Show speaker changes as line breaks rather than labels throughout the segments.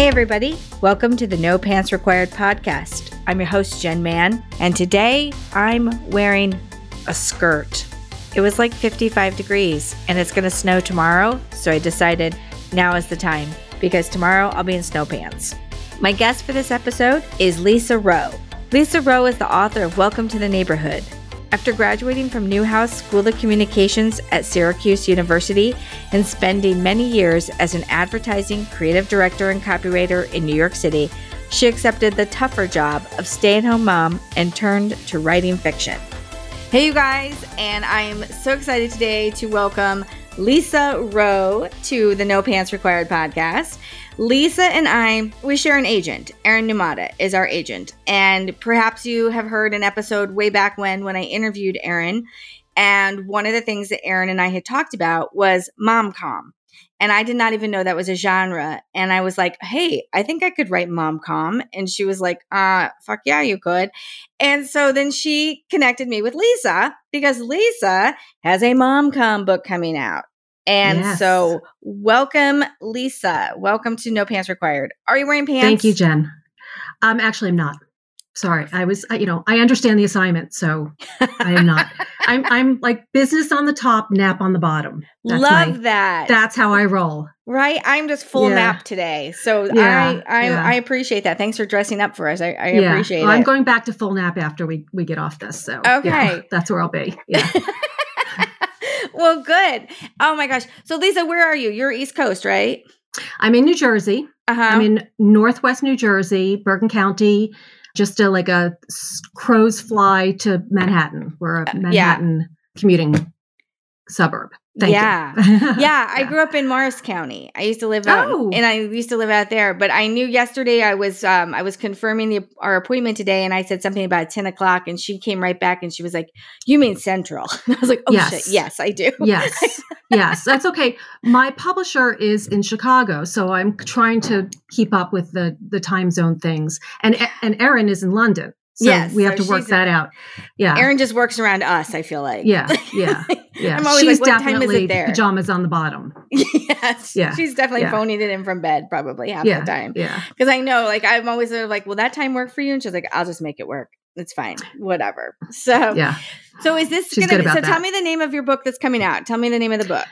Hey, everybody. Welcome to the No Pants Required podcast. I'm your host, Jen Mann, and today I'm wearing a skirt. It was like 55 degrees, and it's going to snow tomorrow, so I decided now is the time because tomorrow I'll be in snow pants. My guest for this episode is Lisa Rowe. Lisa Rowe is the author of Welcome to the Neighborhood, after graduating from Newhouse School of Communications at Syracuse University and spending many years as an advertising creative director and copywriter in New York City, she accepted the tougher job of stay at home mom and turned to writing fiction. Hey, you guys, and I am so excited today to welcome Lisa Rowe to the No Pants Required podcast. Lisa and I, we share an agent. Erin Niumata is our agent. And perhaps you have heard an episode way back when when I interviewed Erin. And one of the things that Erin and I had talked about was mom com. And I did not even know that was a genre. And I was like, hey, I think I could write mom com. And she was like, uh, fuck yeah, you could. And so then she connected me with Lisa because Lisa has a mom com book coming out. And yes. so, welcome, Lisa. Welcome to No Pants Required. Are you wearing pants?
Thank you, Jen. Um, actually, I'm not. Sorry, I was. You know, I understand the assignment, so I am not. I'm. I'm like business on the top, nap on the bottom.
That's Love my, that.
That's how I roll.
Right. I'm just full yeah. nap today, so yeah, I I, yeah. I, appreciate that. Thanks for dressing up for us. I, I appreciate well,
it. I'm going back to full nap after we we get off this. So okay, that's where I'll be. Yeah.
well, good. Oh my gosh. So, Lisa, where are you? You're East Coast, right?
I'm in New Jersey. Uh-huh. I'm in Northwest New Jersey, Bergen County, just a, like a crow's fly to Manhattan. We're a uh, Manhattan yeah. commuting suburb. Thank
yeah. yeah. yeah. I grew up in Morris County. I used to live out oh. and I used to live out there. But I knew yesterday I was um I was confirming the our appointment today and I said something about 10 o'clock and she came right back and she was like, You mean central? And I was like, Oh yes. shit, yes, I do.
Yes. yes. That's okay. My publisher is in Chicago, so I'm trying to keep up with the the time zone things. And and Erin is in London. So yes, we have so to work that out. Yeah.
Erin just works around us, I feel like.
Yeah. Yeah. Yeah. I'm always she's like, what definitely time is it there? pajamas on the bottom.
yes. Yeah. She's definitely yeah. phoning it in from bed probably half yeah. the time. Yeah. Because I know, like, I'm always sort of like, will that time work for you? And she's like, I'll just make it work. It's fine. Whatever. So, yeah. So is this she's gonna, so that. tell me the name of your book that's coming out. Tell me the name of the book.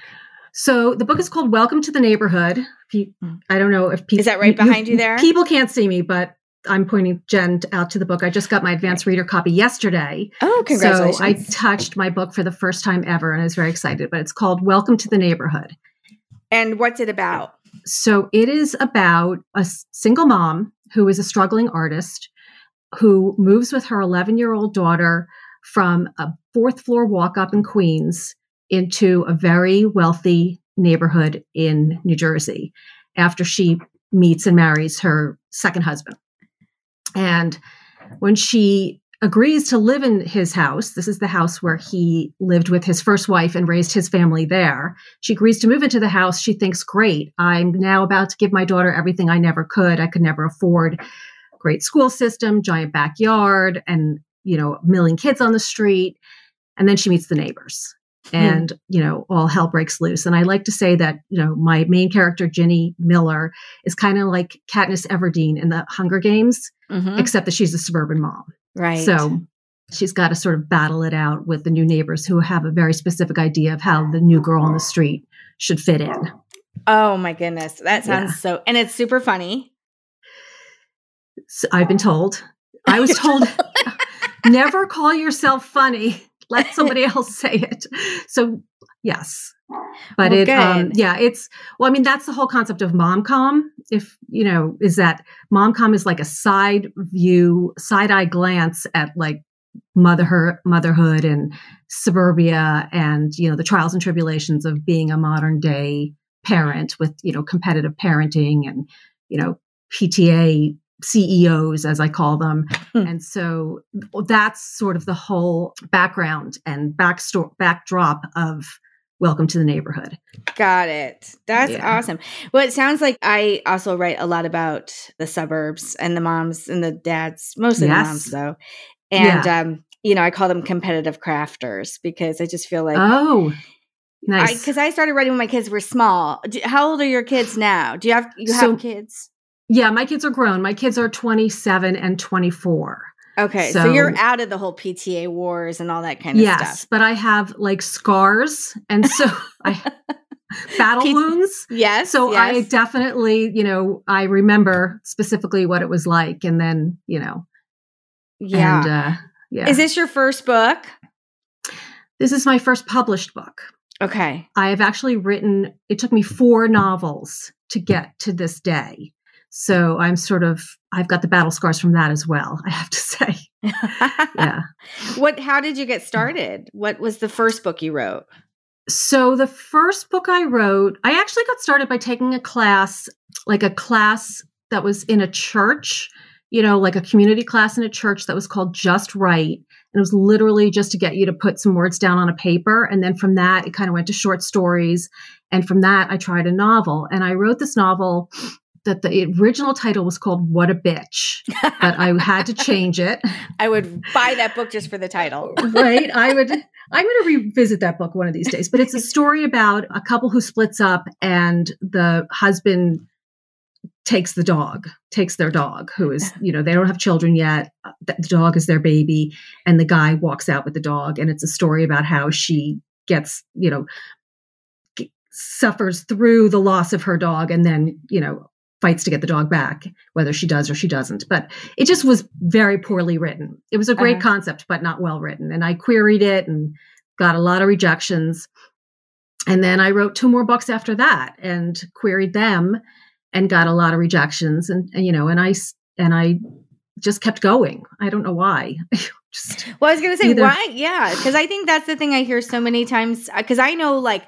So the book is called Welcome to the Neighborhood. You, hmm. I don't know if
people is that right behind you, you there.
People can't see me, but I'm pointing Jen out to the book. I just got my advanced reader copy yesterday.
Oh, congratulations.
So I touched my book for the first time ever and I was very excited, but it's called Welcome to the Neighborhood.
And what's it about?
So it is about a single mom who is a struggling artist who moves with her 11 year old daughter from a fourth floor walk up in Queens into a very wealthy neighborhood in New Jersey after she meets and marries her second husband. And when she agrees to live in his house, this is the house where he lived with his first wife and raised his family there. She agrees to move into the house. She thinks, great, I'm now about to give my daughter everything I never could. I could never afford. Great school system, giant backyard, and you know, a million kids on the street. And then she meets the neighbors. Hmm. and you know all hell breaks loose. And i like to say that you know my main character ginny miller is kind of like katniss everdeen in the hunger games mm-hmm. except that she's a suburban mom.
Right.
So she's got to sort of battle it out with the new neighbors who have a very specific idea of how the new girl on the street should fit in.
Oh my goodness. That sounds yeah. so and it's super funny.
So i've been told. I was told. never call yourself funny let somebody else say it. So yes. But well, it um, yeah, it's well, I mean, that's the whole concept of momcom. If you know, is that momcom is like a side view, side eye glance at like motherhood motherhood and suburbia and you know the trials and tribulations of being a modern day parent with you know competitive parenting and you know PTA CEOs, as I call them. Hmm. And so that's sort of the whole background and backstory, backdrop of Welcome to the Neighborhood.
Got it. That's yeah. awesome. Well, it sounds like I also write a lot about the suburbs and the moms and the dads, mostly yes. the moms, though. And, yeah. um, you know, I call them competitive crafters because I just feel like,
oh, nice.
Because I, I, started writing when my kids were small. Do, how old are your kids now? Do you have you have so, kids?
Yeah, my kids are grown. My kids are 27 and 24.
Okay, so, so, you're out of the whole PTA wars and all that kind of
yes,
stuff.
Yes, but I have like scars, and so I battle P- wounds.
Yes.
So
yes.
I definitely, you know, I remember specifically what it was like, and then you know,
yeah, and, uh, yeah. Is this your first book?
This is my first published book.
Okay.
I have actually written. It took me four novels to get to this day. So I'm sort of I've got the battle scars from that as well, I have to say. yeah.
What how did you get started? What was the first book you wrote?
So the first book I wrote, I actually got started by taking a class, like a class that was in a church, you know, like a community class in a church that was called Just Right. And it was literally just to get you to put some words down on a paper. And then from that, it kind of went to short stories. And from that, I tried a novel. And I wrote this novel that the original title was called What a Bitch, but I had to change it.
I would buy that book just for the title.
right? I would I'm going to revisit that book one of these days, but it's a story about a couple who splits up and the husband takes the dog, takes their dog who is, you know, they don't have children yet. The dog is their baby and the guy walks out with the dog and it's a story about how she gets, you know, suffers through the loss of her dog and then, you know, fights to get the dog back, whether she does or she doesn't. But it just was very poorly written. It was a great uh-huh. concept, but not well written. And I queried it and got a lot of rejections. And then I wrote two more books after that and queried them and got a lot of rejections. And, and you know, and I and I just kept going. I don't know why.
just well, I was going to say either. why? Yeah, because I think that's the thing I hear so many times. Because I know, like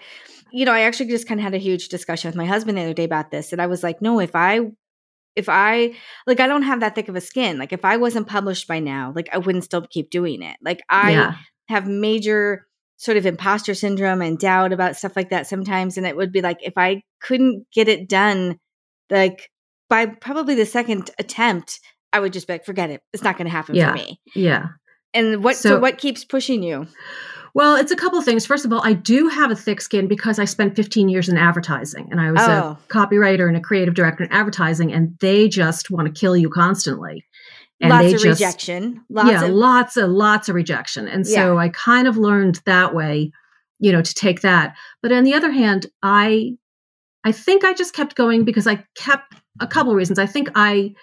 you know, I actually just kind of had a huge discussion with my husband the other day about this. And I was like, no, if I, if I, like, I don't have that thick of a skin. Like, if I wasn't published by now, like, I wouldn't still keep doing it. Like, I yeah. have major sort of imposter syndrome and doubt about stuff like that sometimes. And it would be like, if I couldn't get it done, like, by probably the second attempt, I would just be like, forget it. It's not going to happen
yeah.
for me.
Yeah.
And what, so, so what keeps pushing you?
Well, it's a couple things. First of all, I do have a thick skin because I spent 15 years in advertising and I was oh. a copywriter and a creative director in advertising, and they just want to kill you constantly.
And lots of just, rejection.
Lots yeah, of- lots of lots of rejection. And so yeah. I kind of learned that way, you know, to take that. But on the other hand, I I think I just kept going because I kept a couple of reasons. I think I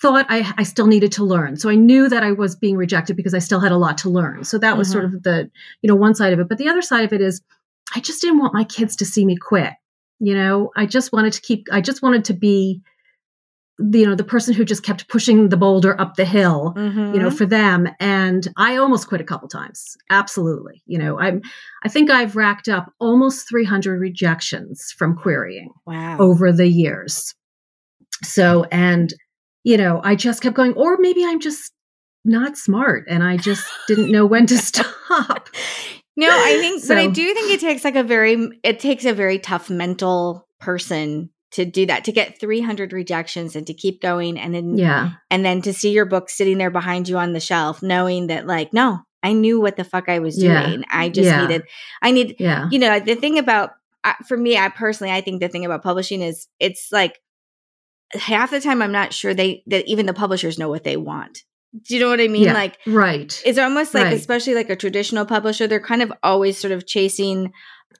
thought I, I still needed to learn. So I knew that I was being rejected because I still had a lot to learn. So that was mm-hmm. sort of the, you know, one side of it. But the other side of it is I just didn't want my kids to see me quit. You know, I just wanted to keep, I just wanted to be, you know, the person who just kept pushing the boulder up the hill, mm-hmm. you know, mm-hmm. for them. And I almost quit a couple times. Absolutely. You know, I'm, I think I've racked up almost 300 rejections from querying
wow.
over the years. So, and you know, I just kept going, or maybe I'm just not smart and I just didn't know when to stop.
No, I think, so, but I do think it takes like a very, it takes a very tough mental person to do that to get 300 rejections and to keep going and then
yeah
and then to see your book sitting there behind you on the shelf knowing that like no i knew what the fuck i was doing yeah. i just yeah. needed i need
yeah
you know the thing about uh, for me i personally i think the thing about publishing is it's like half the time I'm not sure they that even the publishers know what they want. Do you know what I mean?
Yeah,
like
right.
It's almost like right. especially like a traditional publisher, they're kind of always sort of chasing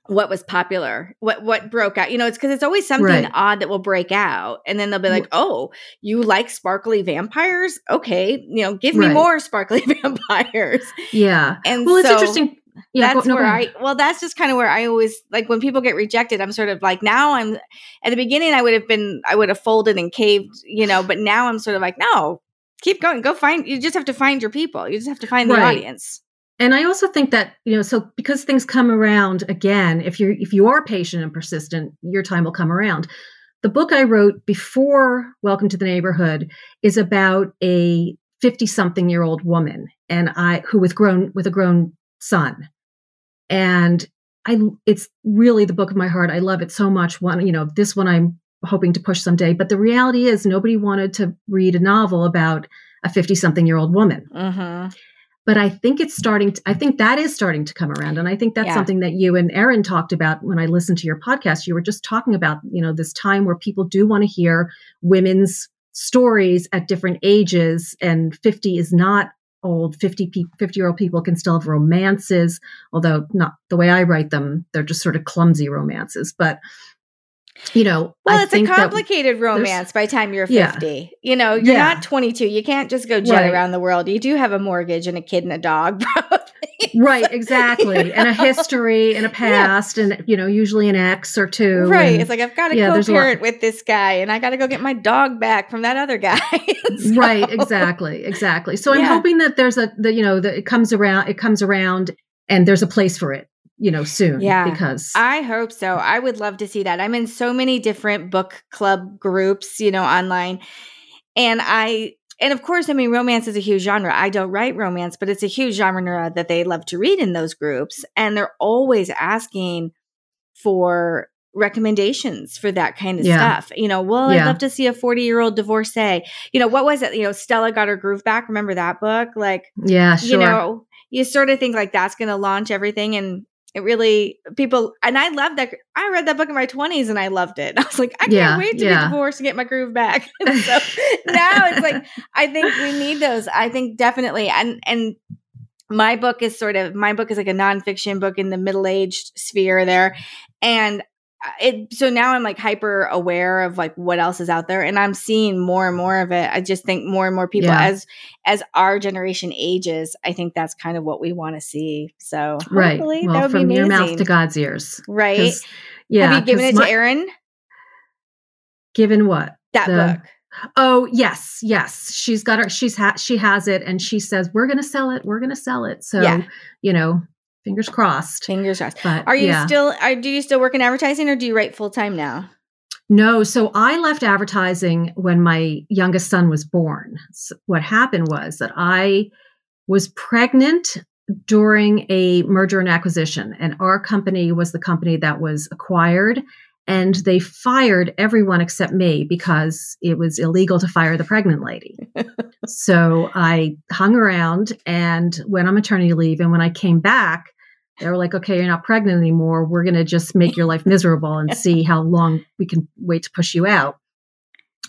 what was popular, what what broke out. You know, it's because it's always something right. odd that will break out, and then they'll be like, "Oh, you like sparkly vampires? Okay, you know, give me right. more sparkly vampires."
Yeah,
and
well,
so,
it's interesting
yeah, that's go, no, where I well, that's just kind of where I always like when people get rejected. I'm sort of like now I'm at the beginning I would have been I would have folded and caved, you know, but now I'm sort of like no, keep going, go find. You just have to find your people. You just have to find the right. audience.
And I also think that you know, so because things come around again, if you're if you are patient and persistent, your time will come around. The book I wrote before Welcome to the Neighborhood is about a 50 something year old woman and I who with grown with a grown son. And I it's really the book of my heart. I love it so much. One, you know, this one I'm hoping to push someday. But the reality is nobody wanted to read a novel about a 50 something year old woman.
Mm-hmm.
but I think it's starting to, I think that is starting to come around. And I think that's
Yeah.
something that you and Erin talked about when I listened to your podcast. You were just talking about, you know, this time where people do want to hear women's stories at different ages and 50 is not old 50 pe- 50 year old people can still have romances although not the way i write them they're just sort of clumsy romances but you know
Well,
I
it's a complicated romance by the time you're
Yeah.
50. You know, you're
Yeah.
not 22. You can't just go jet
Right.
around the world. You do have a mortgage and a kid and a dog.
right exactly and a history and a past and you know usually an ex or two
Right.
and-
It's like I've got to
yeah,
co-parent with this guy, and I got to go get my dog back from that other guy. So-
right exactly exactly so i'm hoping that there's a that you know that it comes around it comes around and there's a place for it you know soon
Yeah.
because
I hope so. I would love to see that. I'm in so many different book club groups, you know, online. And I and of course, I mean, romance is a huge genre. I don't write romance, but it's a huge genre that they love to read in those groups. And they're always asking for recommendations for that kind of
Yeah.
stuff. You know, well, I'd love to see a 40 year old divorcee. You know, what was it? You know, Stella got her groove back. Remember that book? Like,
yeah sure
you know, you sort of think like that's going to launch everything. And it really, people, and I love that. I read that book in my 20s and I loved it. I was like, I can't
Yeah,
wait to
yeah.
get divorced and get my groove back. So now it's like, I think we need those. I think definitely. And, and, my book is sort of my book is like a nonfiction book in the middle aged sphere there, and Uh, it so now I'm like hyper aware of like what else is out there, and I'm seeing more and more of it. I just think more and more people
Yeah.
as as our generation ages, I think that's kind of what we want to see. So
right
hopefully that
well from your mouth to god's ears
right
yeah
Have you given it to
my-
Erin?
given what
That
the-
book.
Oh yes, yes. She's got her. She's ha- she has it, and she says we're going to sell it. We're going to sell it. So
Yeah.
you know, fingers crossed.
Fingers crossed.
But
Are you
yeah.
still? Are, do you still work in advertising, or do you write full time now?
No, so I left advertising when my youngest son was born. S what happened was that I was pregnant during a merger and acquisition, and our company was the company that was acquired. And they fired everyone except me because it was illegal to fire the pregnant lady. so I hung around and went on maternity leave. And when I came back, they were like, okay, you're not pregnant anymore. We're going to just make your life miserable and see how long we can wait to push you out.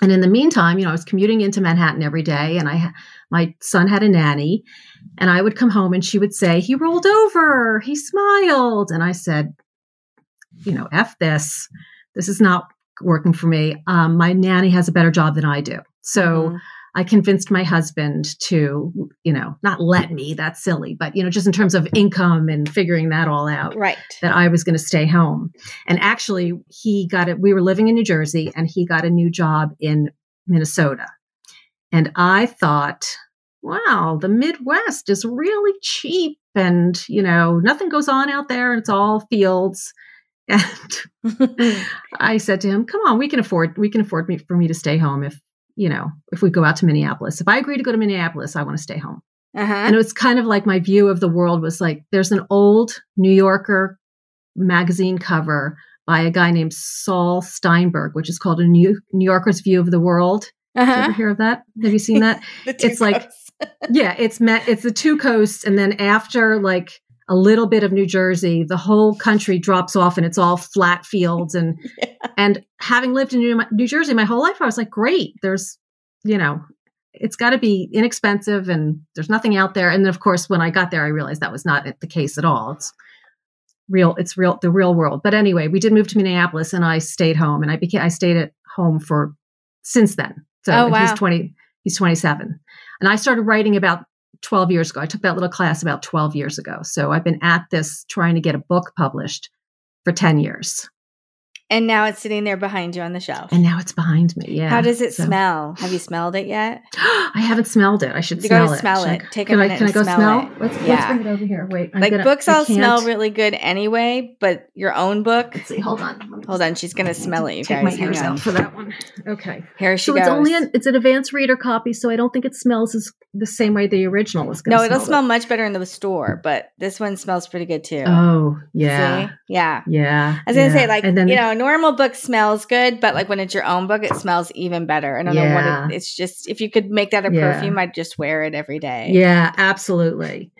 And in the meantime, you know, I was commuting into Manhattan every day and I my son had a nanny and I would come home and she would say, "He rolled over, he smiled." And I said, you know, F this. This is not working for me. Um, my nanny has a better job than I do. So
Mhm.
I convinced my husband to, you know, not let me, that's silly, but, you know, just in terms of income and figuring that all out,
right.
that I was going to stay home. And actually, he got it. We were living in New Jersey and he got a new job in Minnesota. And I thought, wow, the Midwest is really cheap and, you know, nothing goes on out there and it's all fields. And I said to him, "Come on, we can afford we can afford me for me to stay home if you know if we go out to Minneapolis. If I agree to go to Minneapolis, I want to stay home."
uh-huh.
And it was kind of like my view of the world was like there's an old New Yorker magazine cover by a guy named Saul Steinberg, which is called a New New Yorker's View of the World. Did you
Uh-huh.
ever hear of that? Have you seen that? It's like- yeah, it's met it's the two coasts, and then after like a little bit of New Jersey, the whole country drops off and it's all flat fields. And and having lived in New, New Jersey my whole life, I was like, great. There's, you know, it's got to be inexpensive and there's nothing out there. And then of course, when I got there, I realized that was not the case at all. It's real. It's real. The real world. But anyway, we did move to Minneapolis, and I stayed home, and I became I stayed at home for since then. So
Oh, wow.
he's twenty. He's twenty seven, and I started writing about 12 years ago. I took that little class about 12 years ago. So I've been at this trying to get a book published for 10 years.
And now it's sitting there behind you on the shelf.
And now it's behind me. Yeah.
How does it
So-
smell? Have you smelled it yet?
I haven't smelled it. I should
You
smell
gotta
it.
smell it. Take a
can I,
minute
can I go
smell
smell?
it.
Let's, let's bring it over here. Wait. I'm
like
gonna-
books all smell really good anyway, but your own book.
Let's see. Hold on.
Hold on, she's gonna smell it. You
Take
guys,
my ears out for that one. Okay.
Here she
So
goes.
it's only an it's an advanced reader copy, so I don't think it smells as the same way the original was going to.
No, it'll smell
but-
much better in the store, but this one smells pretty good too.
Oh, yeah.
See? Yeah.
Yeah.
I was gonna
yeah.
say, like,
and then
you know, normal book smells good, but like when it's your own book, it smells even better. I don't know what it, it's just. If you could make that a
Yeah.
perfume, I'd just wear it every day.
Yeah, absolutely.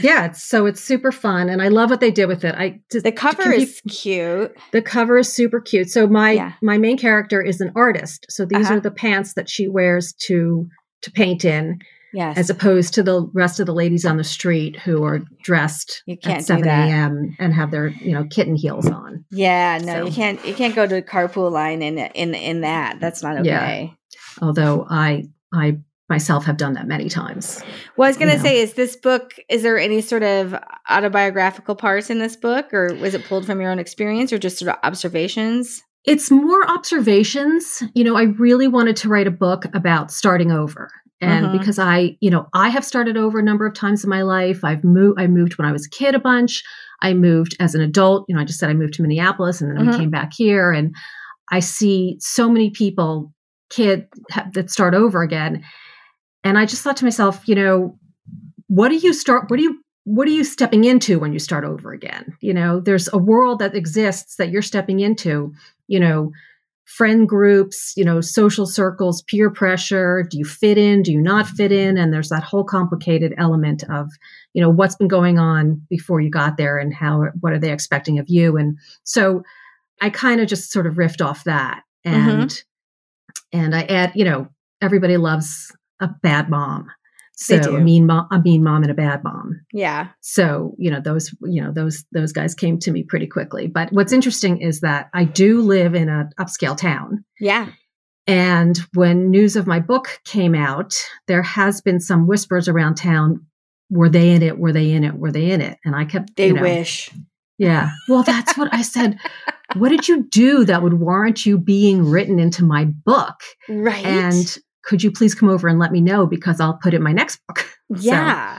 yeah, it's, so it's super fun, and I love what they did with it. I just,
The cover is
peop-
cute.
the cover is super cute. So my
Yeah.
my main character is an artist. So these
Uh-huh.
are the pants that she wears to to paint in,
Yes.
as opposed to the rest of the ladies on the street who are dressed
You can't
at seven
that.
a.m. and have their you know kitten heels on.
yeah, no,
So-
you can't. You can't go to a carpool line in in in that. That's not
Yeah.
okay.
Although I I myself have done that many times.
Well, I was going to say, is this book? Is there any sort of autobiographical parts in this book, or was it pulled from your own experience, or just sort of observations?
It's more observations. You know, I really wanted to write a book about starting over. And
Mhm.
because I, you know, I have started over a number of times in my life. I've moved I moved when I was a kid a bunch. I moved as an adult. You know, I just said I moved to Minneapolis and then
Mhm.
we came back here and I see so many people kid ha- that start over again. And I just thought to myself, you know, what do you start what do you what are you stepping into when you start over again? You know, there's a world that exists that you're stepping into, you know, friend groups, you know, social circles, peer pressure, do you fit in, do you not fit in? And there's that whole complicated element of, you know, what's been going on before you got there and how what are they expecting of you? And so I kind of just sort of riffed off that. Mm-hmm. And and I add, you know, everybody loves a bad mom. So a mean mom, a mean mom and a bad mom.
Yeah.
So, you know, those, you know, those those guys came to me pretty quickly. But what's interesting is that I do live in an upscale town.
Yeah.
And when news of my book came out, there has been some whispers around town. Were they in it? Were they in it? Were they in it? And I kept
They
you know,
wish.
Yeah. Well, that's what I said. What did you do that would warrant you being written into my book?
Right.
And could you please come over and let me know because I'll put it in my next book. So,
Yeah.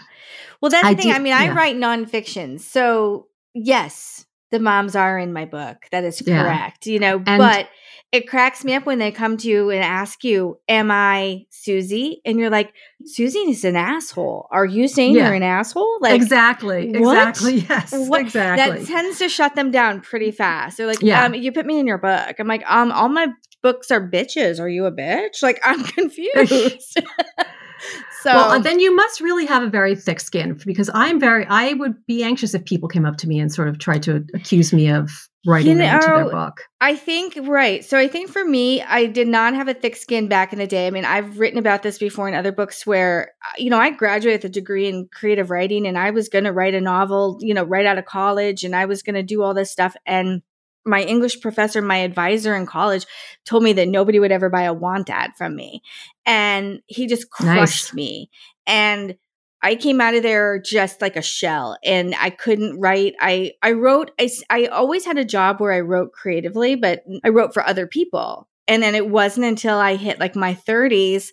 well, that's
I
the thing.
do-
I mean, I
yeah.
write nonfiction. So, yes, the moms are in my book. That is
Yeah.
correct. You know,
And-
but it cracks me up when they come to you and ask you, Am I Susie? And you're like, Susie is an asshole. Are you saying
Yeah.
you're an asshole? Like,
exactly.
what?
Exactly. Yes.
What?
Exactly.
That tends to shut them down pretty fast. They're like,
Yeah.
um, you put me in your book. I'm like, um, all my books are bitches. Are you a bitch? Like, I'm confused. so
well, uh, then you must really have a very thick skin because I'm very, I would be anxious if people came up to me and sort of tried to accuse me of writing
You
them into their book.
I think right. So I think for me, I did not have a thick skin back in the day. I mean, I've written about this before in other books where, uh, you know, I graduated with a degree in creative writing and I was going to write a novel, you know, right out of college and I was going to do all this stuff. And my English professor, my advisor in college, told me that nobody would ever buy a want ad from me. And he just crushed
Nice.
me. And I came out of there just like a shell and I couldn't write. I I wrote I, I always had a job where I wrote creatively, but I wrote for other people. And then it wasn't until I hit like my 30s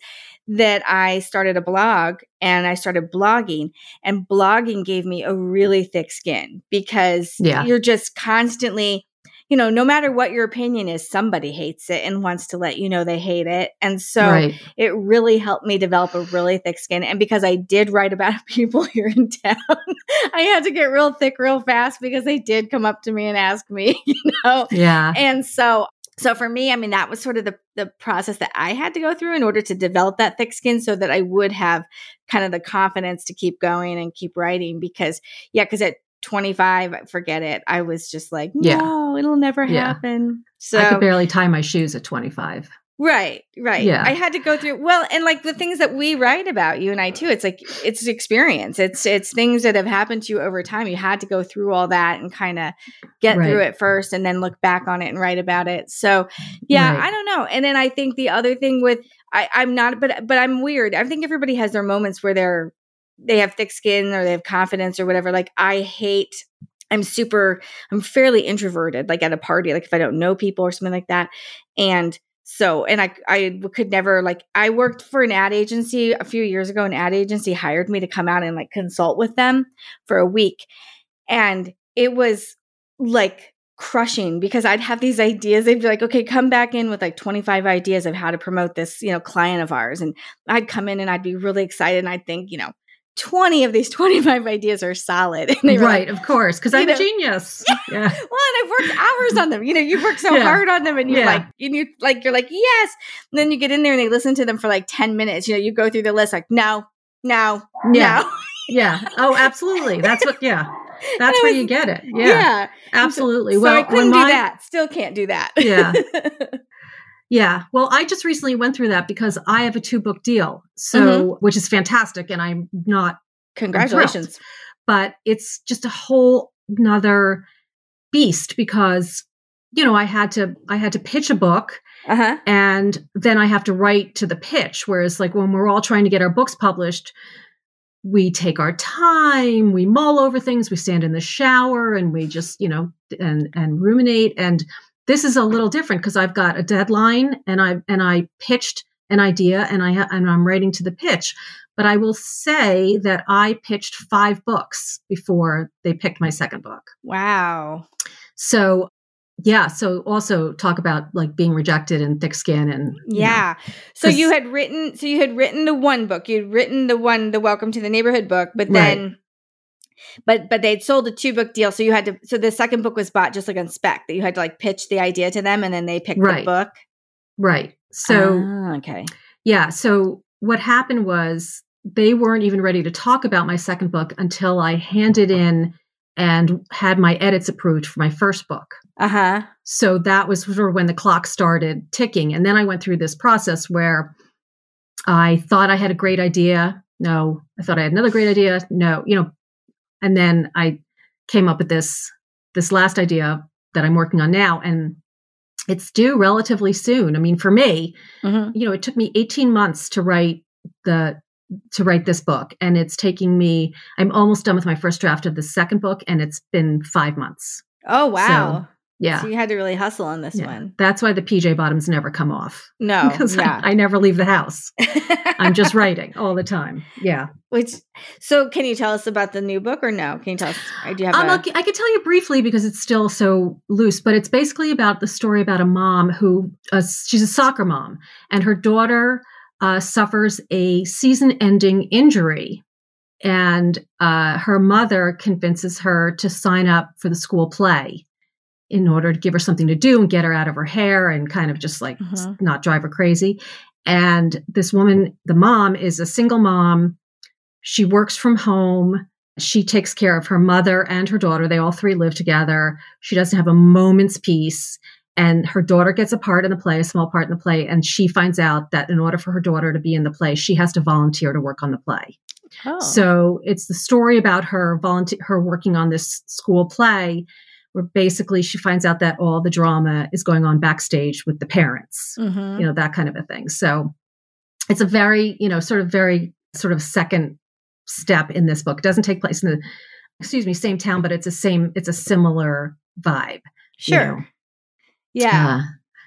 that I started a blog and I started blogging and blogging gave me a really thick skin because
Yeah.
you're just constantly you know, no matter what your opinion is, somebody hates it and wants to let you know they hate it. And so
right.
it really helped me develop a really thick skin. And because I did write about people here in town, I had to get real thick real fast because they did come up to me and ask me, you know.
Yeah.
And so so for me, I mean, that was sort of the the process that I had to go through in order to develop that thick skin so that I would have kind of the confidence to keep going and keep writing because yeah, because at 25, forget it. I was just like, no,
Yeah.
it'll never
Yeah.
happen. So
I could barely tie my shoes at 25.
Right, right.
Yeah.
I had to go through well, and like the things that we write about, you and I too. It's like it's experience. It's it's things that have happened to you over time. You had to go through all that and kind of get
Right.
through it first, and then look back on it and write about it. So, yeah,
Right.
I don't know. And then I think the other thing with I, I'm not, but but I'm weird. I think everybody has their moments where they're they have thick skin or they have confidence or whatever. Like I hate. I'm super. I'm fairly introverted. Like at a party, like if I don't know people or something like that, and so and i i could never like i worked for an ad agency a few years ago an ad agency hired me to come out and like consult with them for a week and it was like crushing because I'd have these ideas. They'd be like, okay, come back in with like 25 ideas of how to promote this, you know, client of ours. And I'd come in and I'd be really excited. And I'd think, you know, 20 of these 25 ideas are solid.
right,
like,
of course, because I'm
know,
a genius.
Yeah. yeah. Well, and I've worked hours on them. You know, you work so yeah. hard on them and you're yeah. like, and you like, you're like, yes. And then you get in there and they listen to them for like 10 minutes. You know, you go through the list like, no, no, no.
yeah. Oh, absolutely. That's what, yeah. That's where was, you get it. Yeah.
yeah.
Absolutely.
So,
well,
so I couldn't do my, that. Still can't do that.
yeah. Yeah. Well, I just recently went through that because I have a two book deal. So, mm-hmm. which is fantastic. And I'm not
Congratulations.
But it's just a whole another beast because you know, I had to I had to pitch a book
uh-huh.
and then I have to write to the pitch. Whereas like when we're all trying to get our books published, we take our time, we mull over things, we stand in the shower and we just, you know, and and ruminate. And this is a little different because I've got a deadline and I and I pitched an idea and I ha- and I'm writing to the pitch. But I will say that I pitched five books before they picked my second book.
Wow.
So yeah so also talk about like being rejected and thick skin and
yeah
know,
so you had written so you had written the one book you'd written the one the welcome to the neighborhood book but then right. But but they'd sold a two book deal so you had to so the second book was bought just like on spec that you had to like pitch the idea to them and then they picked
right.
the book
right so
ah, okay
yeah so what happened was they weren't even ready to talk about my second book until I handed in and had my edits approved for my first book.
Uh huh.
So that was sort of when the clock started ticking. And then I went through this process where I thought I had a great idea. No. I thought I had another great idea. No. You know, and then I came up with this this last idea that I'm working on now. And it's due relatively soon. I mean, for me, mm-hmm. you know, it took me 18 months to write the to write this book and it's taking me i'm almost done with my first draft of the second book and it's been five months
oh wow
yeah.
So you had to really hustle on this
yeah.
one.
That's why the pj bottoms never come off.
No
because
yeah.
I, I, never leave the house. I'm just writing all the time. Yeah.
Which so can you tell us about the new book or no? Can you tell us do you have
um,
a-
I can tell you briefly because it's still so loose but it's basically about the story about a mom who uh, she's a soccer mom and her daughter uh, suffers a season ending injury. And uh, her mother convinces her to sign up for the school play in order to give her something to do and get her out of her hair and kind of just like mm-hmm. not drive her crazy. And this woman, the mom, is a single mom. She works from home. She takes care of her mother and her daughter. They all three live together. She doesn't have a moment's peace and her daughter gets a part in the play, a small part in the play, and she finds out that in order for her daughter to be in the play, she has to volunteer to work on the play. Oh. So it's the story about her volunteer, her working on this school play, where basically she finds out that all the drama is going on backstage with the parents, mm-hmm. you know, that kind of a thing. So it's a very, you know, sort of very sort of second step in this book. It doesn't take place in the, excuse me, same town, but it's a same, it's a similar vibe.
Sure. You know? Yeah.
Uh,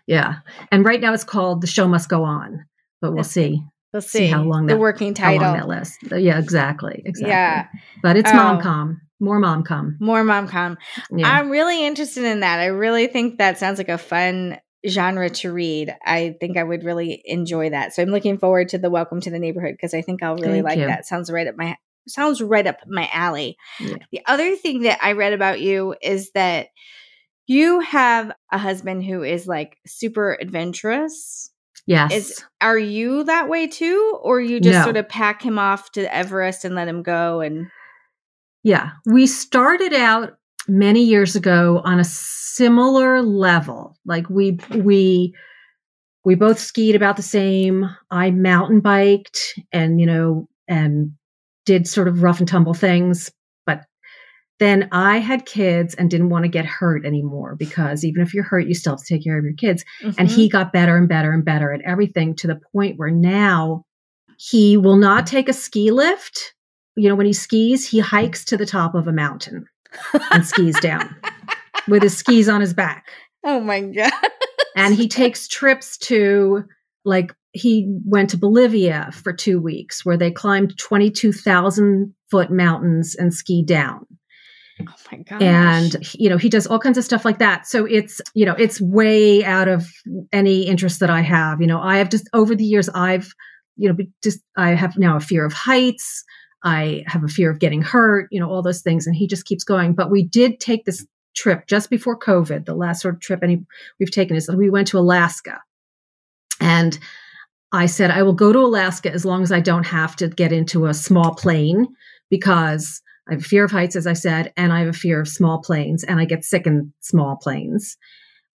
yeah. And right now it's called The Show Must Go On, but we'll see.
We'll see, see
how long
the working title.
How long that list. Yeah, exactly. Exactly.
Yeah.
But it's um, oh. mom com. More mom com.
More mom com. Yeah. I'm really interested in that. I really think that sounds like a fun genre to read. I think I would really enjoy that. So I'm looking forward to the Welcome to the Neighborhood because I think I'll really Thank like you. that. Sounds right up my sounds right up my alley. Yeah. The other thing that I read about you is that you have a husband who is like super adventurous.
Yes.
Is are you that way too or you just no. sort of pack him off to Everest and let him go and
Yeah. We started out many years ago on a similar level. Like we we we both skied about the same. I mountain biked and you know and did sort of rough and tumble things, then I had kids and didn't want to get hurt anymore because even if you're hurt, you still have to take care of your kids. Mm-hmm. And he got better and better and better at everything to the point where now he will not take a ski lift. You know, when he skis, he hikes to the top of a mountain and skis down with his skis on his back.
Oh my God.
and he takes trips to like he went to Bolivia for two weeks where they climbed 22,000 foot mountains and skied down
Oh my god.
and you know he does all kinds of stuff like that. So it's you know it's way out of any interest that i have. You know i have just over the years i've you know just i have now a fear of heights. I have a fear of getting hurt you know all those things and he just keeps going. But we did take this trip just before covid. The last sort of trip any we've taken is we went to alaska. And i said i will go to alaska as long as i don't have to get into a small plane because I have a fear of heights, as I said, and I have a fear of small planes, and I get sick in small planes.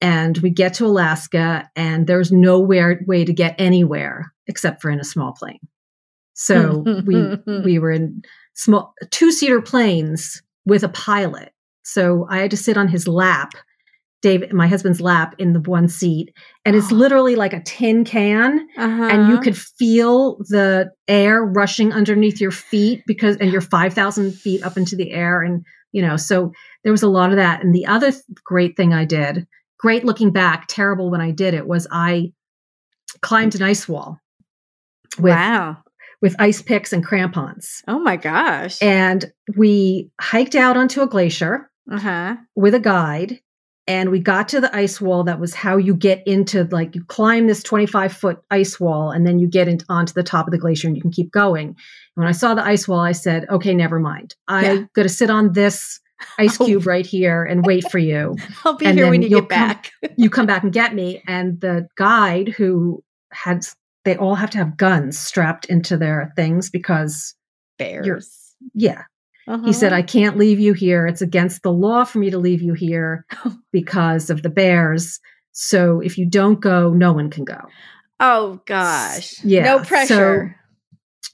And we get to Alaska, and there's nowhere way to get anywhere except for in a small plane. So we we were in small two seater planes with a pilot. So I had to sit on his lap, David, my husband's lap, in the one seat, and it's literally like a tin can
uh-huh.
and you could feel the air rushing underneath your feet because and you're 5000 feet up into the air and you know so there was a lot of that and the other th- great thing i did great looking back terrible when i did it was i climbed an ice wall with
wow.
with ice picks and crampons
Oh my gosh.
and we hiked out onto a glacier
uh-huh.
with a guide and we got to the ice wall that was how you get into like you climb this 25 foot ice wall and then you get in, onto the top of the glacier and you can keep going and when i saw the ice wall i said okay never mind i'm
Yeah.
going to sit on this ice
Oh.
cube right here and wait for you
I'll be
And
here when you get back.
you come back and get me and the guide who had they all have to have guns strapped into their things because
Bears.
yeah
Uh-huh.
he said, I can't leave you here. It's against the law for me to leave you here because of the bears. So if you don't go, no one can go.
Oh gosh.
Yeah,
No
so-
pressure.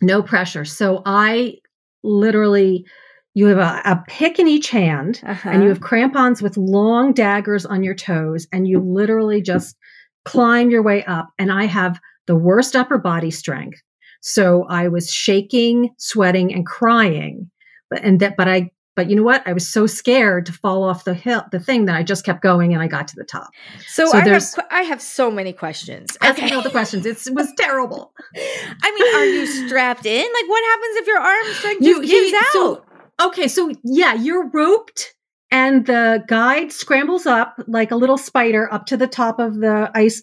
No pressure. So I literally, you have a, a pick in each hand
uh-huh.
and you have crampons with long daggers on your toes and you literally just climb your way up. And I have the worst upper body strength. So I was shaking, sweating, and crying. But and that but I but you know what? I was so scared to fall off the hill, the thing that I just kept going and I got to the top.
so,
so
I have I have so many questions.
Ask me all the questions. It's, it was terrible.
I mean, are you strapped in? Like, what happens if your arm strength
You- he-
gives
so-
out?
Okay, so yeah, you're roped and the guide scrambles up like a little spider up to the top of the ice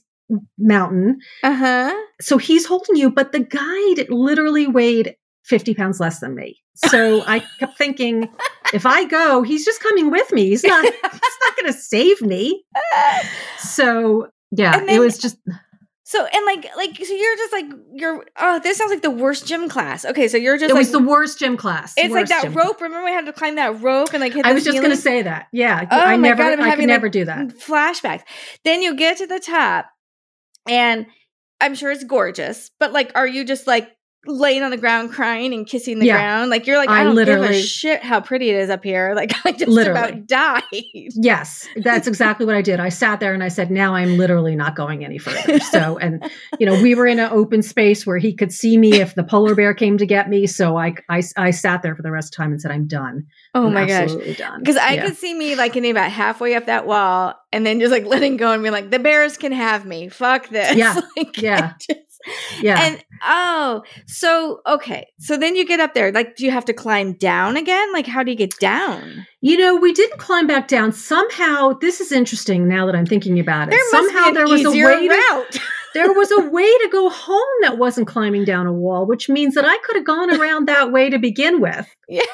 mountain.
Uh huh.
So he's holding you, but the guide literally weighed 50 pounds less than me. So I kept thinking, if I go, he's just coming with me. He's not he's not gonna save me. So yeah,
And
it was just
So and like like so you're just like you're oh this sounds like the worst gym class. Okay, so you're just
it
like
was the worst gym class.
it's like that rope. Remember we had to climb that rope and like hit
I was just
ceiling?
gonna say that. Yeah.
Oh
I
my
never
God, I'm
I
having,
could
like,
never do that.
flashbacks. Then you get to the top, and I'm sure it's gorgeous. But like, are you just like laying on the ground crying and kissing the
Yeah.
ground? Like you're like, I,
I
don't give a shit how pretty it is up here. Like I just
Literally.
about died.
Yes, that's exactly what I did. I sat there and I said, now I'm literally not going any further. So, and, you know, we were in an open space where he could see me if the polar bear came to get me. So I, I, I sat there for the rest of the time and said, I'm done.
Oh
I'm
my gosh.
done.
Because I
Yeah.
could see me like getting about halfway up that wall and then just like letting go and being like, the bears can have me. Fuck this.
Yeah.
Like,
Yeah.
I just-
Yeah.
And oh, so okay. So then you get up there. Like, do you have to climb down again? Like, how do you get down?
You know, we didn't climb back down. Somehow, this is interesting now that I'm thinking about it.
There
Somehow there was a way to,
route.
there was a way to go home that wasn't climbing down a wall, which means that I could have gone around that way to begin with.
yes.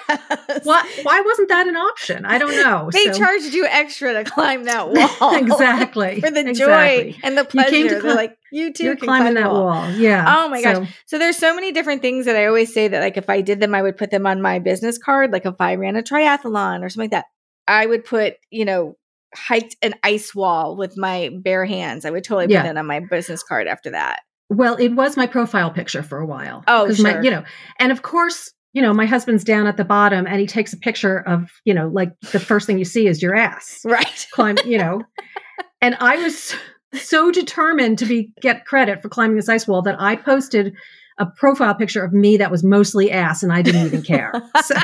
Why why wasn't that an option? I don't know.
They
So-
charged you extra to climb that wall.
exactly
For the
exactly.
joy and the
You
pleasure.
came to
They're like, you too
You're climbing
climb
that
the
wall. Yeah.
Oh my gosh.
So-
So there's so many different things that I always say that like if I did them, I would put them on my business card. Like if I ran a triathlon or something like that, I would put, you know, hiked an ice wall with my bare hands. I would totally put
Yeah.
that on my business card after that.
Well, it was my profile picture for a while.
Oh,
'Cause my,
sure.
you know, and of course, you know, my husband's down at the bottom and he takes a picture of, you know, like the first thing you see is your ass.
Right.
Climb, you know. and I was so determined to be get credit for climbing this ice wall that I posted a profile picture of me that was mostly ass and I didn't even care. So,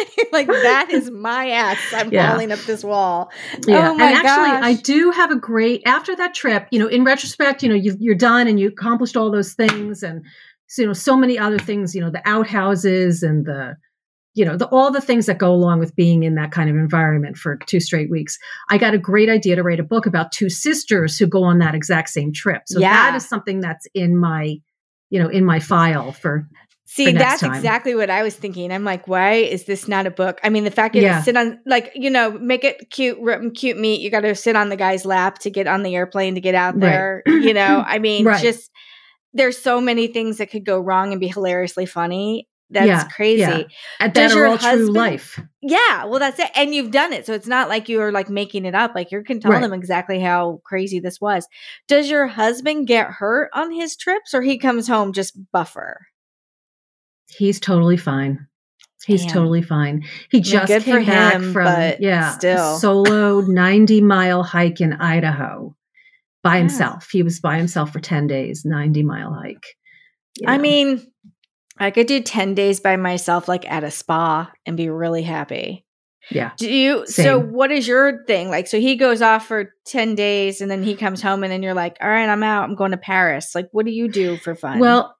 like, that is my ass. I'm
Yeah.
falling up this wall.
yeah.
Oh my
and actually, I do have a great after that trip. You know, in retrospect, you know, you, you're done and you accomplished all those things, and so, you know, so many other things. You know, the outhouses and the you know, the, all the things that go along with being in that kind of environment for two straight weeks. I got a great idea to write a book about two sisters who go on that exact same trip. So
Yeah.
that is something that's in my, you know, in my file for
See, that's
time.
exactly what I was thinking. I'm like, why is this not a book? I mean, the fact you
Yeah.
sit on, like, you know, make it cute, cute meet. You got to sit on the guy's lap to get on the airplane to get out
Right.
there. You know, I mean,
Right.
just there's so many things that could go wrong and be hilariously funny. That's
Yeah,
crazy.
yeah. and
Does
that are
your
all true
husband-
life.
Yeah, well, that's it. And you've done it. So it's not like you're like making it up. Like you can tell
Right.
them exactly how crazy this was. Does your husband get hurt on his trips or he comes home just buffer?
He's totally fine. He's
Damn.
totally fine. He just came back
him,
from yeah, a
still.
solo 90 mile hike in Idaho by
Yeah.
himself. He was by himself for 10 days, 90 mile hike. you
I mean, I could do 10 days by myself, like at a spa, and be really happy.
yeah.
Do you? So, what is your thing? Like, so he goes off for 10 days and then he comes home, and then you're like, all right, I'm out. I'm going to Paris. Like, what do you do for fun?
Well,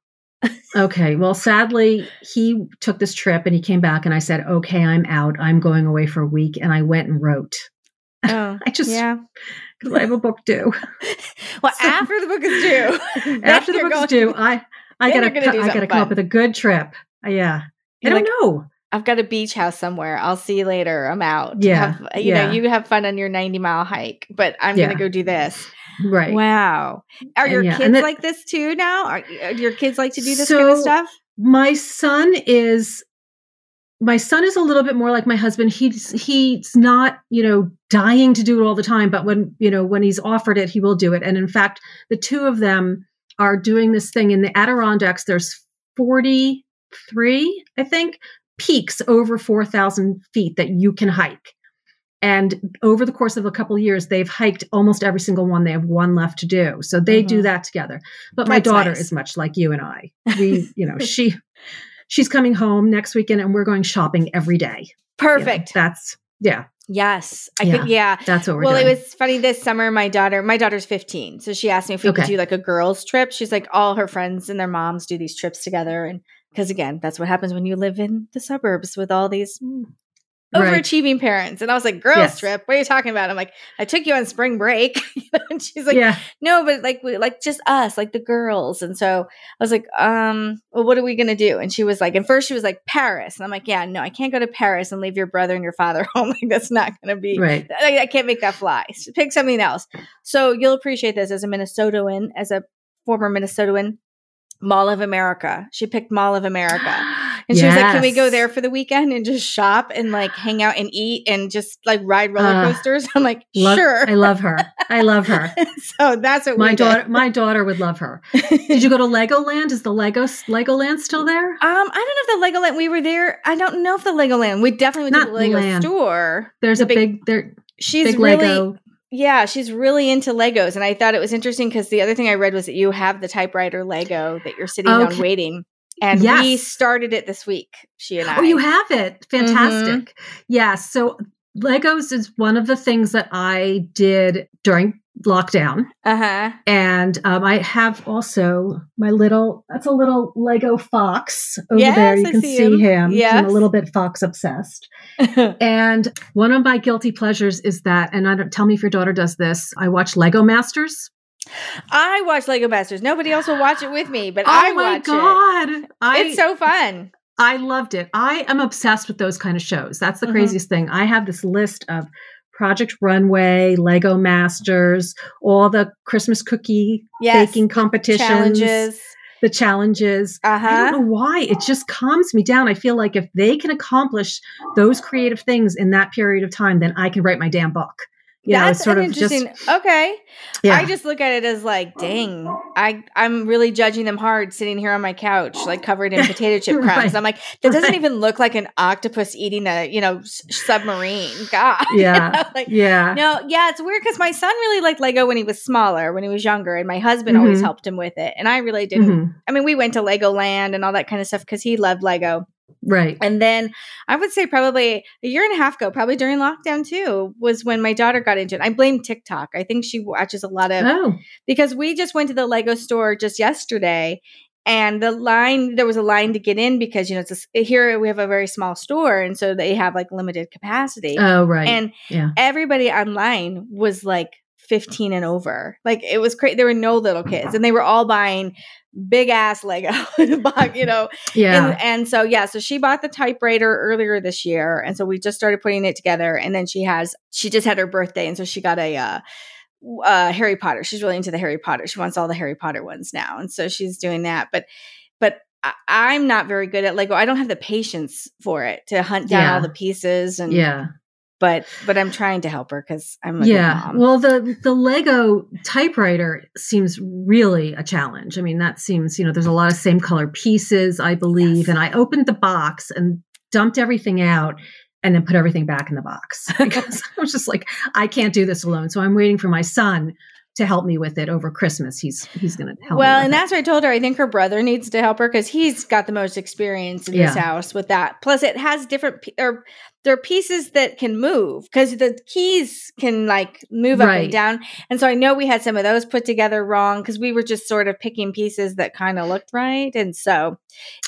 okay. Well, sadly, he took this trip and he came back and I said, "Okay, I'm out. I'm going away for a week." And I went and wrote.
oh,
I just
yeah.
because I have a book due.
Well,
So-
after the book is due,
After the book is due, I I gotta
you're gonna do
co- I gotta come up with a good trip. Yeah. I don't
like,
know.
I've got a beach house somewhere. I'll see you later. I'm out.
Yeah,
Have- you
yeah.
know, you have fun on your 90 mile hike, but I'm
Yeah.
going to go do this.
Right.
Wow. Are
And
your
yeah,
kids
that-
like this too now? Are, are your kids like to do this kind of stuff?
my son is my son is a little bit more like my husband he's he's not you know dying to do it all the time but when you know when he's offered it he will do it and in fact the two of them are doing this thing in the adirondacks there's 43 i think peaks over 4000 feet that you can hike and over the course of a couple of years they've hiked almost every single one they have one left to do so they do
Mhm.
that together but my daughter
nice.
is much like you and i we you know she she's coming home next weekend and we're going shopping every day You know,
Perfect.
that's yeah
Yes. I
Yeah.
could, yeah.
that's what we're
Well,
doing
it was funny this summer. My daughter, my daughter's 15. So she asked me if we could do like a girls' trip. She's like, all her friends and their moms do these trips together. And because again, that's what happens when you live in the suburbs with all these mm,
Right.
overachieving parents. And I was like, girls'
Yes.
trip? What are you talking about? I'm like, I took you on spring break. and she's like,
yeah
no, but like, we, like just us, like the girls. And so I was like, um, well, what are we going to do? And she was like, and first she was like, Paris. And I'm like, yeah, no, I can't go to Paris and leave your brother and your father home. Like, that's not going to be,
right
I, I can't make that fly. So pick something else. So you'll appreciate this as a Minnesotan, as a former Minnesotan. Mall of America. She picked Mall of America. And she was like, Can we go there for the weekend and just shop and like hang out and eat and just like ride roller
Uh,
coasters? I'm like,
Love-
Sure.
i love her i love her
so that's what
my
we
daughter
did.
my daughter would love her did you go to legoland is the lego legoland still there
Um, I don't know if the Legoland we were there. I don't know if the Legoland. We definitely went to
Not
the Lego
land.
store.
there's
The
a big, there
She's
big
really
lego
Yeah, she's really into Legos. And I thought it was interesting because the other thing I read was that you have the typewriter Lego that you're sitting on waiting. And we started it this week, she and I.
Oh, you have it.
Mm-hmm.
Fantastic. Yes. So Legos is one of the things that I did during lockdown.
Uh huh.
And um, I have also my little, that's a little Lego fox over
Yes,
there. You
I
can
see
see
him.
him. I'm a little bit fox obsessed. And one of my guilty pleasures is that, and I don't tell me if your daughter does this, I watch Lego Masters.
I watch Lego Masters. Nobody else will watch it with me, but
Oh
I
my
watch
God.
it.
I,
It's so fun.
I loved it. I am obsessed with those kind of shows. That's the
Mhm.
craziest thing. I have this list of Project Runway, Lego Masters, all the Christmas cookie
Yes.
baking competitions,
Challenges.
the challenges.
Uh
I don't know why. It just calms me down. I feel like if they can accomplish those creative things in that period of time, then I can write my damn book. You
That's
it's sort
an
of just
interesting. okay.
yeah.
I just look at it as like, dang, I I'm really judging them hard sitting here on my couch, like covered in potato chip crumbs.
Right.
I'm like, that doesn't
Right.
even look like an octopus eating a you know s- submarine. God,
yeah.
like,
yeah.
no, yeah, it's weird because my son really liked Lego when he was smaller, when he was younger, and my husband always
Mhm.
helped him with it, and I really didn't.
Mhm.
I mean, we went to Legoland and all that kind of stuff because he loved Lego.
Right.
And then I would say probably a year and a half ago, probably during lockdown too, was when my daughter got into it. I blame TikTok. I think she watches a lot of
Oh.
because we just went to the Lego store just yesterday and the line there was a line to get in because you know it's a, here we have a very small store and so they have like limited capacity
Oh, right.
and
yeah.
everybody online was like 15 and over like it was crazy there were no little kids and they were all buying big ass lego box, you know
Yeah.
and, and so yeah so she bought the typewriter earlier this year and so we just started putting it together and then she has she just had her birthday and so she got a uh uh, Harry Potter. She's really into the Harry Potter. She wants all the Harry Potter ones now, and so she's doing that. But, but I, I'm not very good at Lego. I don't have the patience for it to hunt down
Yeah.
all the pieces. And
yeah.
But but I'm trying to help her because I'm a
yeah. Well, the the Lego typewriter seems really a challenge. I mean, that seems you know there's a lot of same color pieces, I believe,
Yes.
and I opened the box and dumped everything out. And then put everything back in the box because I was just like, I can't do this alone. So I'm waiting for my son to help me with it over Christmas. He's he's going to help.
well, and that's what I told her. I think her brother needs to help her because he's got the most experience in this house with that. Plus, it has different or there are pieces that can move because the keys can like move up and down. And so I know we had some of those put together wrong because we were just sort of picking pieces that kind of looked right. And so,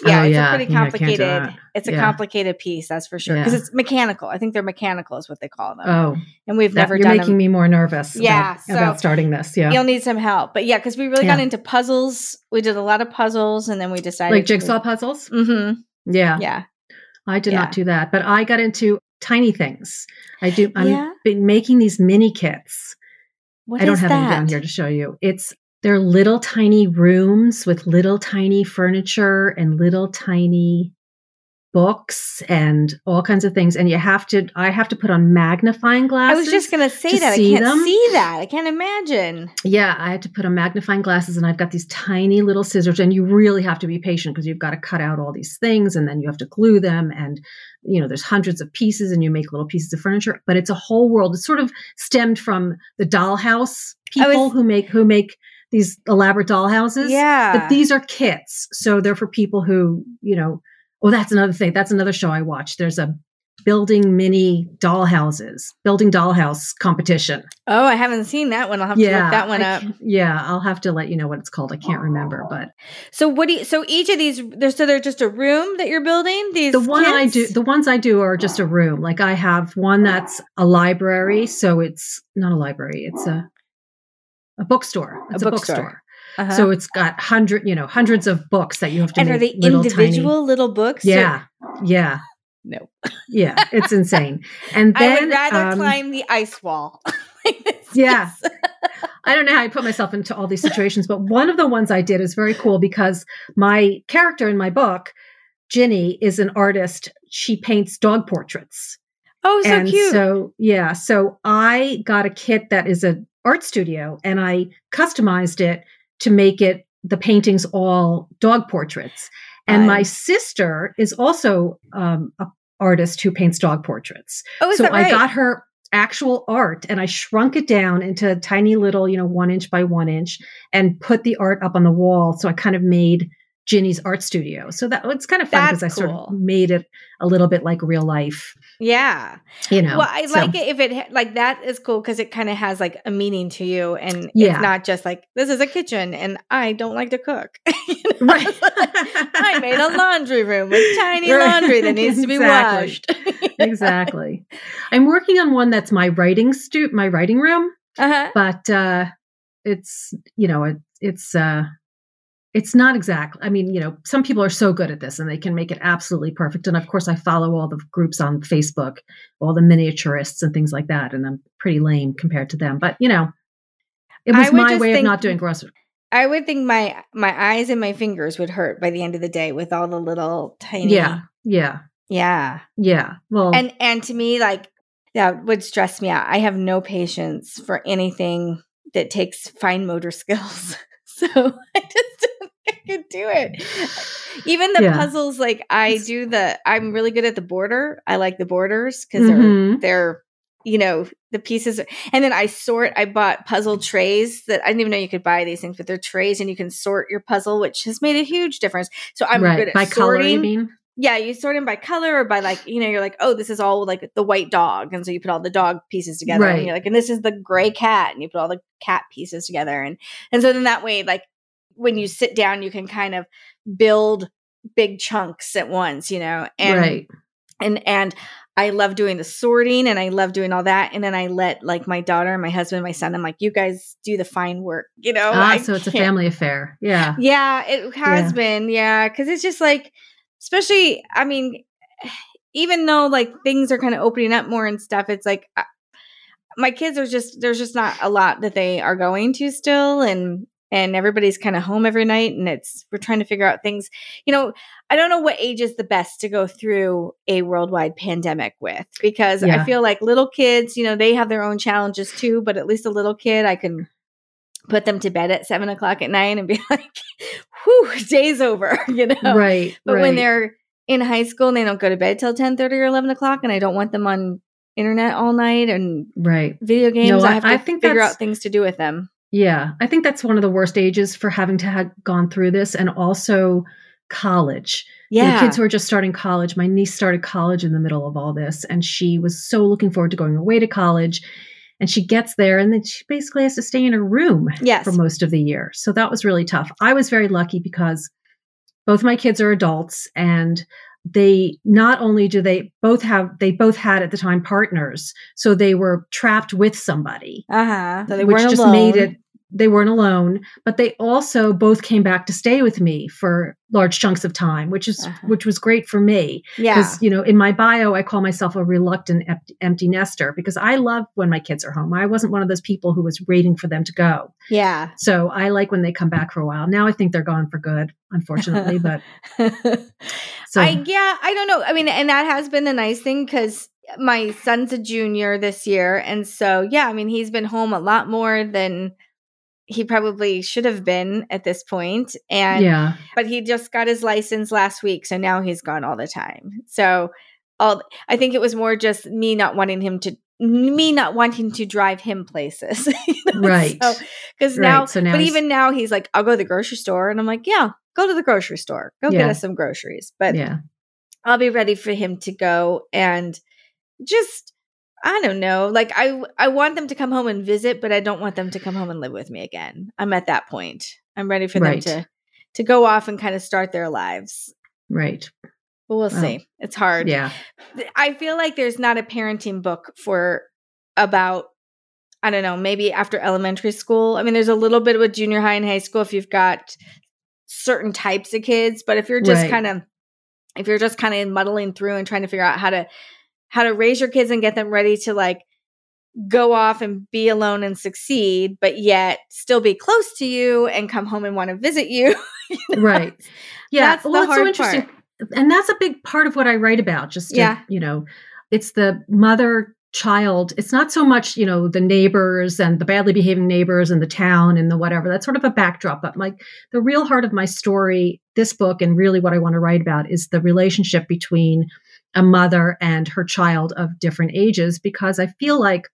yeah,
Oh,
it's
yeah.
a pretty
Yeah, do
complicated.
that.
it's a
Yeah.
complicated piece, that's for sure. Because
Yeah.
it's mechanical. I think they're mechanical, is what they call them.
Oh,
and we've
that,
never
you're
done
making
them.
me more nervous.
Yeah,
about,
so-
about starting this. Yeah,
You'll need some help, but yeah, because we really got into puzzles. We did a lot of puzzles, and then we decided
like jigsaw puzzles.
Mm-hmm.
Yeah,
Yeah.
I did
Yeah.
not do that, but I got into tiny things. I do. I'm
Yeah?
been making these mini kits.
What
I don't have
that?
any down here to show you. It's they're little tiny rooms with little tiny furniture and little tiny books and all kinds of things. And you have to. I have to put on magnifying glasses.
I was just say
to
that. I can't
them.
see that. I can't imagine.
Yeah, I had to put on magnifying glasses and I've got these tiny little scissors and you really have to be patient because you've got to cut out all these things and then you have to glue them and you know there's hundreds of pieces and you make little pieces of furniture but it's a whole world. It's sort of stemmed from the dollhouse
I was-
people who make who make these elaborate dollhouses.
Yeah.
But these are kits. So they're for people who, you know, oh that's another thing. That's another show I watched. There's a building mini dollhouses, building dollhouse competition.
oh, I haven't seen that one. I'll have to look that one
I
up.
Yeah, I'll have to let you know what it's called. I can't remember, but
So what do you? So each of these, there's so they're just a room that you're building. These
the one I do, the ones I do are just a room. Like I have one that's a library, so it's not a library; it's a a bookstore. It's a,
bookstore.
bookstore.
Uh-huh.
So it's got hundred, you know, hundreds of books that you have to. Read.
And are they
little
individual
Tiny,
little books? or-
yeah, yeah,
No.
yeah. It's insane. And then
I would rather
um,
climb the ice wall. Like
Yeah. I don't know how I put myself into all these situations, but one of the ones I did is very cool because my character in my book, Ginny, is an artist. She paints dog portraits.
oh, so
and
cute.
so yeah, so I got a kit that is a art studio and I customized it to make it the paintings all dog portraits. And my sister is also um, a artist who paints dog portraits
oh, is
so
that right?
I got her actual art and I shrunk it down into tiny little, you know, one inch by one inch and put the art up on the wall. So I kind of made Ginny's art studio. So that it's kind of fun because I
That's
sort of made it a little bit like real life,
yeah.
you know.
Well, I
So-
like it if it like that is cool because it kind of has like a meaning to you, and
Yeah.
it's not just like this is a kitchen and I don't like to cook. You know?
Right.
I made a laundry room with tiny
Right.
laundry that needs to be
Exactly.
washed.
exactly. I'm working on one that's my writing stu- my writing room,
uh-huh.
but uh it's, you know, it, it's uh it's not exactly i mean you know some people are so good at this and they can make it absolutely perfect and of course i follow all the groups on facebook all the miniaturists and things like that and i'm pretty lame compared to them but you know it was my way of not doing grocery
I would think my my eyes and my fingers would hurt by the end of the day with all the little tiny.
yeah yeah
Yeah.
yeah well
And and to me, like that would stress me out. I have no patience for anything that takes fine motor skills. So I just don't think I could do it. Even the
Yeah.
puzzles, like I do the I'm really good at the border. I like the borders because they're
Mhm.
they're you know the pieces and then i sort i bought puzzle trays that i didn't even know you could buy these things but they're trays and you can sort your puzzle which has made a huge difference so i'm
right
good at
by color
sorting
you mean
yeah, you sort them by color or by like, you know, you're like, oh, this is all like the white dog. And so you put all the dog pieces together.
Right.
And you're like, and this is the gray cat. And you put all the cat pieces together. And and so then that way, like when you sit down, you can kind of build big chunks at once, you know, and
right.
and and I love doing the sorting and I love doing all that. And then I let like my daughter, my husband, my son, I'm like, you guys do the fine work, you know?
Ah,
I
so it's a family affair. Yeah.
Yeah, it has
Yeah.
been. Yeah. Cause it's just like, especially, I mean, even though like things are kind of opening up more and stuff, it's like uh, my kids are just, there's just not a lot that they are going to still. And, and everybody's kind of home every night and it's, we're trying to figure out things, you know, I don't know what age is the best to go through a worldwide pandemic with because I feel like little kids, you know, they have their own challenges too, but at least a little kid, I can put them to bed at seven o'clock at night and be like, whew, day's over, you know?
Right.
But
right.
when they're in high school and they don't go to bed till 10 30 or 11 o'clock and I don't want them on internet all night and
right.
video games,
No,
I
I-
have to
I think
figure out things to do with them.
Yeah, I think that's one of the worst ages for having to have gone through this, and also college.
Yeah.
kids who are just starting college. My niece started college in the middle of all this, and she was so looking forward to going away to college. And she gets there, and then she basically has to stay in her room
Yes.
for most of the year. So that was really tough. I was very lucky because both my kids are adults, and they not only do they both have they both had at the time partners, so they were trapped with somebody
Uh huh. So they
which
weren't
just
alone.
made it they weren't alone but they also both came back to stay with me for large chunks of time which is
Uh-huh.
which was great for me
Yeah.
because you know in my bio i call myself a reluctant empty, empty nester because i love when my kids are home i wasn't one of those people who was waiting for them to go
Yeah.
so i like when they come back for a while now i think they're gone for good unfortunately but so
I yeah, I don't know. I mean, and that has been the nice thing because my son's a junior this year, and so yeah, I mean, he's been home a lot more than he probably should have been at this point, and
yeah
but he just got his license last week, so now he's gone all the time. So, all I think it was more just me not wanting him to. Me not wanting to drive him places, you know?
Right.
Because
Right,
now,
so now
but even now, he's like, "I'll go to the grocery store," and I'm like, "Yeah, go to the grocery store. Go get us some groceries." But
yeah
I'll be ready for him to go and just I don't know. Like I I want them to come home and visit, but I don't want them to come home and live with me again. I'm at that point. I'm ready for
Right.
them to to go off and kind of start their lives.
right
But we'll
Well,
see. It's hard.
yeah
I feel like there's not a parenting book for about I don't know, maybe after elementary school. I mean, there's a little bit with junior high and high school if you've got certain types of kids, but if you're just
Right.
kind of if you're just kind of muddling through and trying to figure out how to how to raise your kids and get them ready to like go off and be alone and succeed, but yet still be close to you and come home and want to visit you. you know?
right yeah
That's
well it's so interesting
part.
and that's a big part of what i write about just to,
Yeah.
you know it's the mother child it's not so much you know the neighbors and the badly behaving neighbors and the town and the whatever that's sort of a backdrop but like the real heart of my story this book and really what i want to write about is the relationship between a mother and her child of different ages because i feel like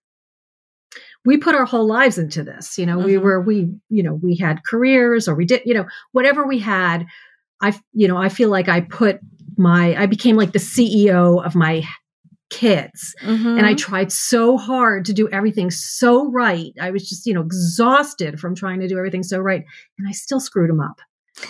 we put our whole lives into this you know we
Mhm.
were we you know we had careers or we did you know whatever we had i you know i feel like i put my i became like the ceo of my kids and i
Mhm.
tried so hard to do everything so right i was just you know exhausted from trying to do everything so right and i still screwed them up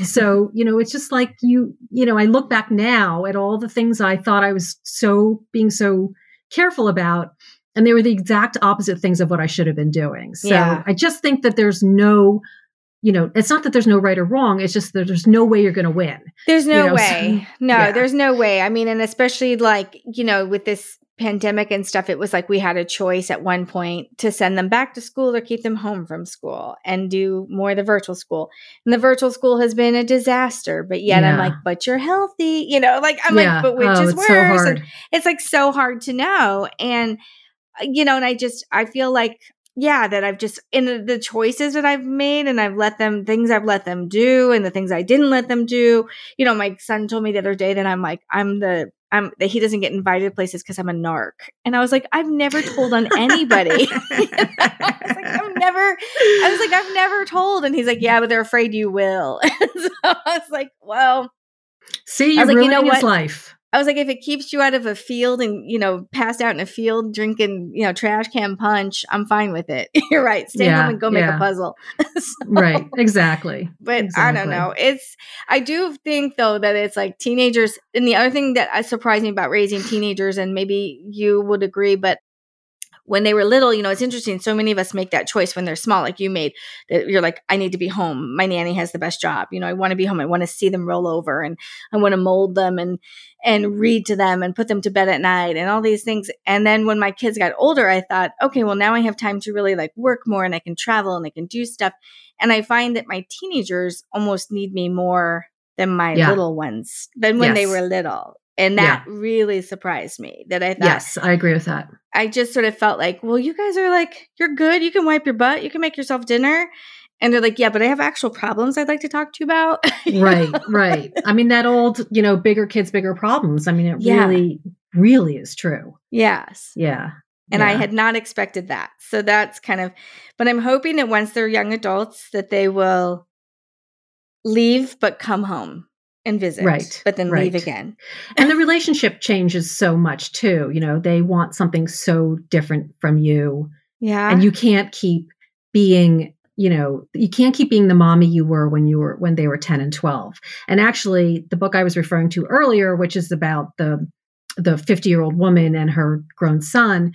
so you know it's just like you you know i look back now at all the things i thought i was so being so careful about and they were the exact opposite things of what i should have been doing so
Yeah.
i just think that there's no you know it's not that there's no right or wrong it's just that there's no way you're going to win
There's no
you know,
way. no,
yeah.
there's no way. I mean, and especially like, you know, with this pandemic and stuff, it was like we had a choice at one point to send them back to school or keep them home from school and do more of the virtual school. And the virtual school has been a disaster, but yet I'm like, but you're healthy, you know, like I'm
yeah
like, but which
oh,
is
it's
worse?
so
it's like so hard to know. And, uh, you know, and I just, I feel like, yeah, that I've just, in the, the choices that I've made and I've let them, things I've let them do and the things I didn't let them do. You know, my son told me the other day that I'm like, I'm the, I'm that he doesn't get invited to places because I'm a narc. And I was like, I've never told on anybody. You know? I was like, I've never, I was like, I've never told. And he's like, yeah, but they're afraid you will. And so I was like, well,
see you're
like, you know
ruining his life
I was like, if it keeps you out of a field and, you know, passed out in a field drinking, you know, trash can punch, I'm fine with it. You're right. Stay
Yeah,
home and go make
yeah.
a puzzle. So-
right. Exactly.
But I don't know. It's, I do think though that it's like teenagers. And the other thing that surprised me about raising teenagers, and maybe you would agree, but when they were little, you know, it's interesting. So many of us make that choice when they're small, like you made, that you're like, I need to be home. My nanny has the best job. You know, I want to be home. I want to see them roll over and I want to mold them and, and read to them and put them to bed at night and all these things. And then when my kids got older, I thought, okay, well, now I have time to really like work more and I can travel and I can do stuff. And I find that my teenagers almost need me more than my
Yeah.
little ones than when they were little. And that really surprised me that I thought,
Yes, I agree with that.
I just sort of felt like, well, you guys are like, you're good. You can wipe your butt. You can make yourself dinner. And they're like, yeah, but I have actual problems I'd like to talk to you about.
Right, right. I mean, that old, you know, bigger kids, bigger problems. I mean, it
Yeah.
really, really is true.
yes.
Yeah.
And I had not expected that. So that's kind of, but I'm hoping that once they're young adults, that they will leave but come home and visit.
Right,
But then leave again.
and the relationship changes so much too. You know, they want something so different from you.
Yeah.
and you can't keep being you know you can't keep being the mommy you were when you were when they were 10 and 12 and actually the book i was referring to earlier which is about the the 50 year old woman and her grown son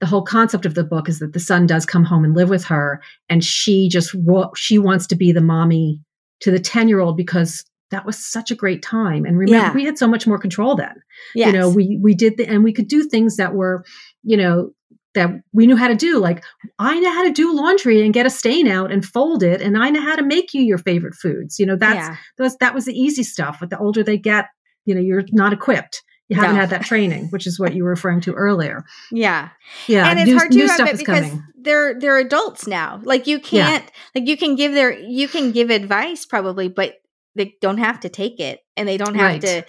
the whole concept of the book is that the son does come home and live with her and she just she wants to be the mommy to the 10 year old because that was such a great time and remember
Yeah.
we had so much more control then
yes.
you know we we did the, and we could do things that were you know that we knew how to do like i know how to do laundry and get a stain out and fold it and i know how to make you your favorite foods you know that's
yeah.
those that was the easy stuff but the older they get you know you're not equipped you haven't
No.
had that training which is what you were referring to earlier
Yeah.
yeah
and it's
new,
hard to have
stuff
it because
coming
they're they're adults now. Like you can't like you can give their you can give advice probably, but they don't have to take it and they don't have
Right.
to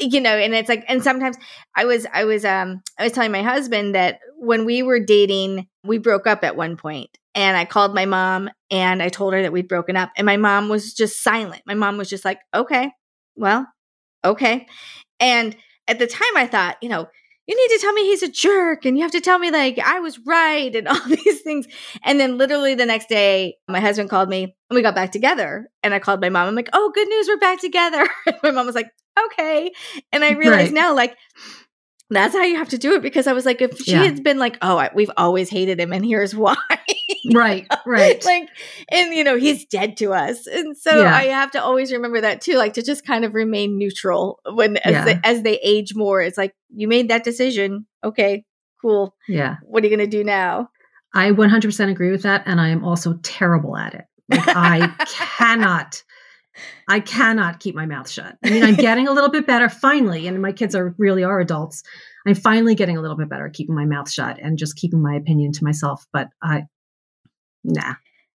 you know and it's like and sometimes i was i was um i was telling my husband that when we were dating we broke up at one point and i called my mom and i told her that we'd broken up and my mom was just silent my mom was just like okay well okay and at the time i thought you know you need to tell me he's a jerk and you have to tell me like I was right and all these things. And then literally the next day, my husband called me and we got back together. And I called my mom. I'm like, oh, good news, we're back together. My mom was like, okay. And I realized
Right.
now, like, that's how you have to do it because I was like, if she
Yeah.
had been like, oh, I, we've always hated him and here's why.
right right
like, and you know, he's dead to us. And so
Yeah.
I have to always remember that too, like to just kind of remain neutral when as,
Yeah.
they, as they age more. It's like, you made that decision. Okay, cool.
yeah
What are you going to do now?
i 100% agree with that and i am also terrible at it like i cannot I cannot keep my mouth shut. I mean, I'm getting a little bit better finally, and my kids are really are adults. I'm finally getting a little bit better at keeping my mouth shut and just keeping my opinion to myself. But I, nah,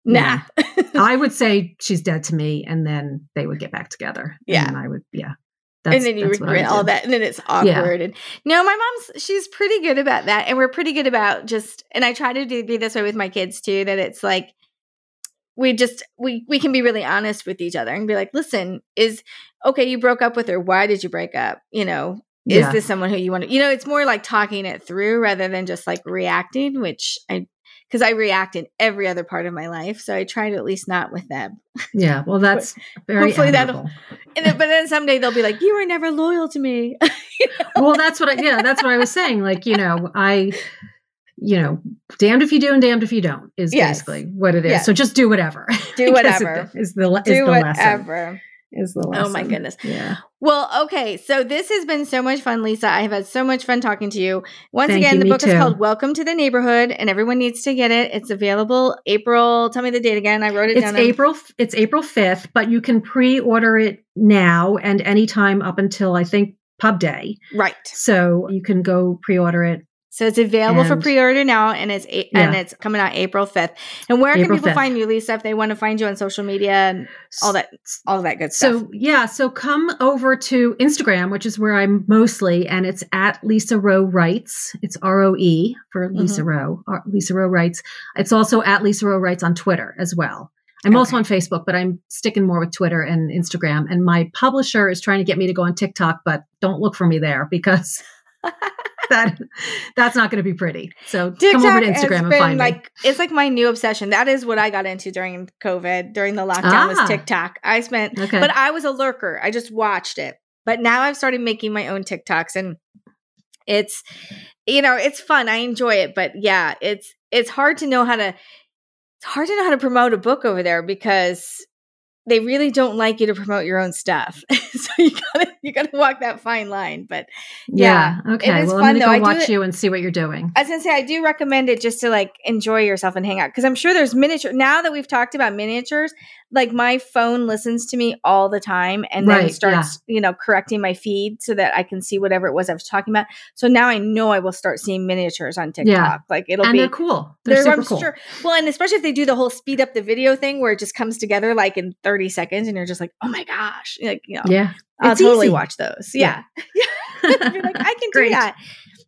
Nah.
I would say she's dead to me, and then they would get back together.
Yeah.
and I would, yeah.
and then you
that's
regret all that, and then it's awkward. And no, my mom's she's pretty good about that, and we're pretty good about just. And I try to do, be this way with my kids too. That it's like we just we we can be really honest with each other and be like, listen, is okay. You broke up with her. Why did you break up? You know, is
Yeah.
this someone who you want to? You know, it's more like talking it through rather than just like reacting, which I. Because I react in every other part of my life, so I try to at least not with them.
Yeah, well, that's very
Hopefully that'll- And then, but then someday they'll be like, "You were never loyal to me."
well that's what i yeah that's what i was saying like you know i you know damned if you do and damned if you don't is
Yes.
basically what it is
Yes.
so just do whatever
Do whatever.
is the is
Do
the lesson
whatever.
is the lesson
Oh my goodness.
yeah
Well, okay. So this has been so much fun, Lisa. I have had so much fun talking to you. Once
Thank
again,
you,
the book is called Welcome to the Neighborhood, and everyone needs to get it. It's available April. Tell me the date again. I wrote it
it's
down. on-
april it's april 5th but you can pre-order it now and anytime up until i think pub day
Right.
so you can go pre-order it
So it's available for pre-order now, and it's a- and it's coming out April fifth. And where
April
can people
5th.
find you, Lisa, if they want to find you on social media and all that, all that good stuff?
So yeah, so come over to Instagram, which is where I'm mostly, and it's at Lisa Roe Writes. It's R O E for Lisa
Mm-hmm.
Roe. Or Lisa Roe Writes. It's also at Lisa Roe Writes on Twitter as well. I'm okay. also on Facebook, but I'm sticking more with Twitter and Instagram. And my publisher is trying to get me to go on TikTok, but don't look for me there because that that's not going to be pretty. So TikTok come over to Instagram and find
like,
me.
It's like my new obsession. That is what I got into during COVID, during the lockdown ah. was TikTok. I spent, okay. but I was a lurker. I just watched it. But now I've started making my own TikToks and it's, you know, it's fun. I enjoy it. But yeah, it's, it's hard to know how to, it's hard to know how to promote a book over there because they really don't like you to promote your own stuff. so you gotta you gotta walk that fine line. But yeah,
yeah okay. well, fun, I'm gonna go though. watch you and see what you're doing.
I was gonna say I do recommend it just to like enjoy yourself and hang out because I'm sure there's miniature. Now that we've talked about miniatures, like my phone listens to me all the time and right, then starts yeah. you know correcting my feed so that I can see whatever it was I was talking about. So now I know I will start seeing miniatures on TikTok. Yeah. Like it'll
and
be
they're cool. They're, they're I'm cool.
Sure. Well, and especially if they do the whole speed up the video thing where it just comes together like in 30 seconds and you're just like, oh my gosh, like you know,
yeah,
I'll it's totally easy. watch those. Yeah, yeah. you're like I can do that.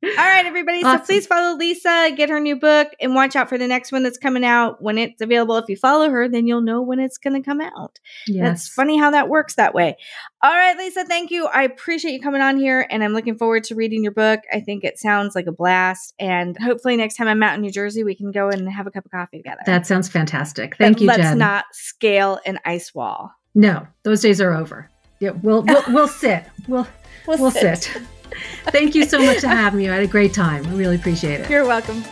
All right, everybody. Awesome. So please follow Lisa, get her new book, and watch out for the next one that's coming out when it's available. If you follow her, then you'll know when it's going to come out. Yes. That's funny how that works that way. All right, Lisa, thank you. I appreciate you coming on here, and I'm looking forward to reading your book. I think it sounds like a blast, and hopefully next time I'm out in New Jersey, we can go and have a cup of coffee together.
That sounds fantastic. Thank but you,
let's
Jen.
not scale an ice wall.
No, those days are over. Yeah, we'll we'll, we'll sit. We'll we'll, we'll sit. sit. Thank you so much for having me. I had a great time. I really appreciate it.
You're welcome.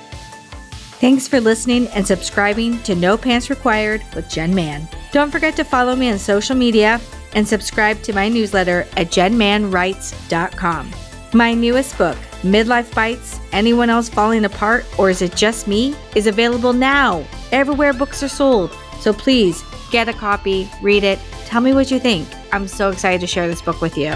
Thanks for listening and subscribing to No Pants Required with Jen Mann. Don't forget to follow me on social media and subscribe to my newsletter at jenmannwrites.com. My newest book, Midlife Bites Anyone Else Falling Apart or Is It Just Me? is available now everywhere books are sold. So please get a copy, read it, tell me what you think. I'm so excited to share this book with you.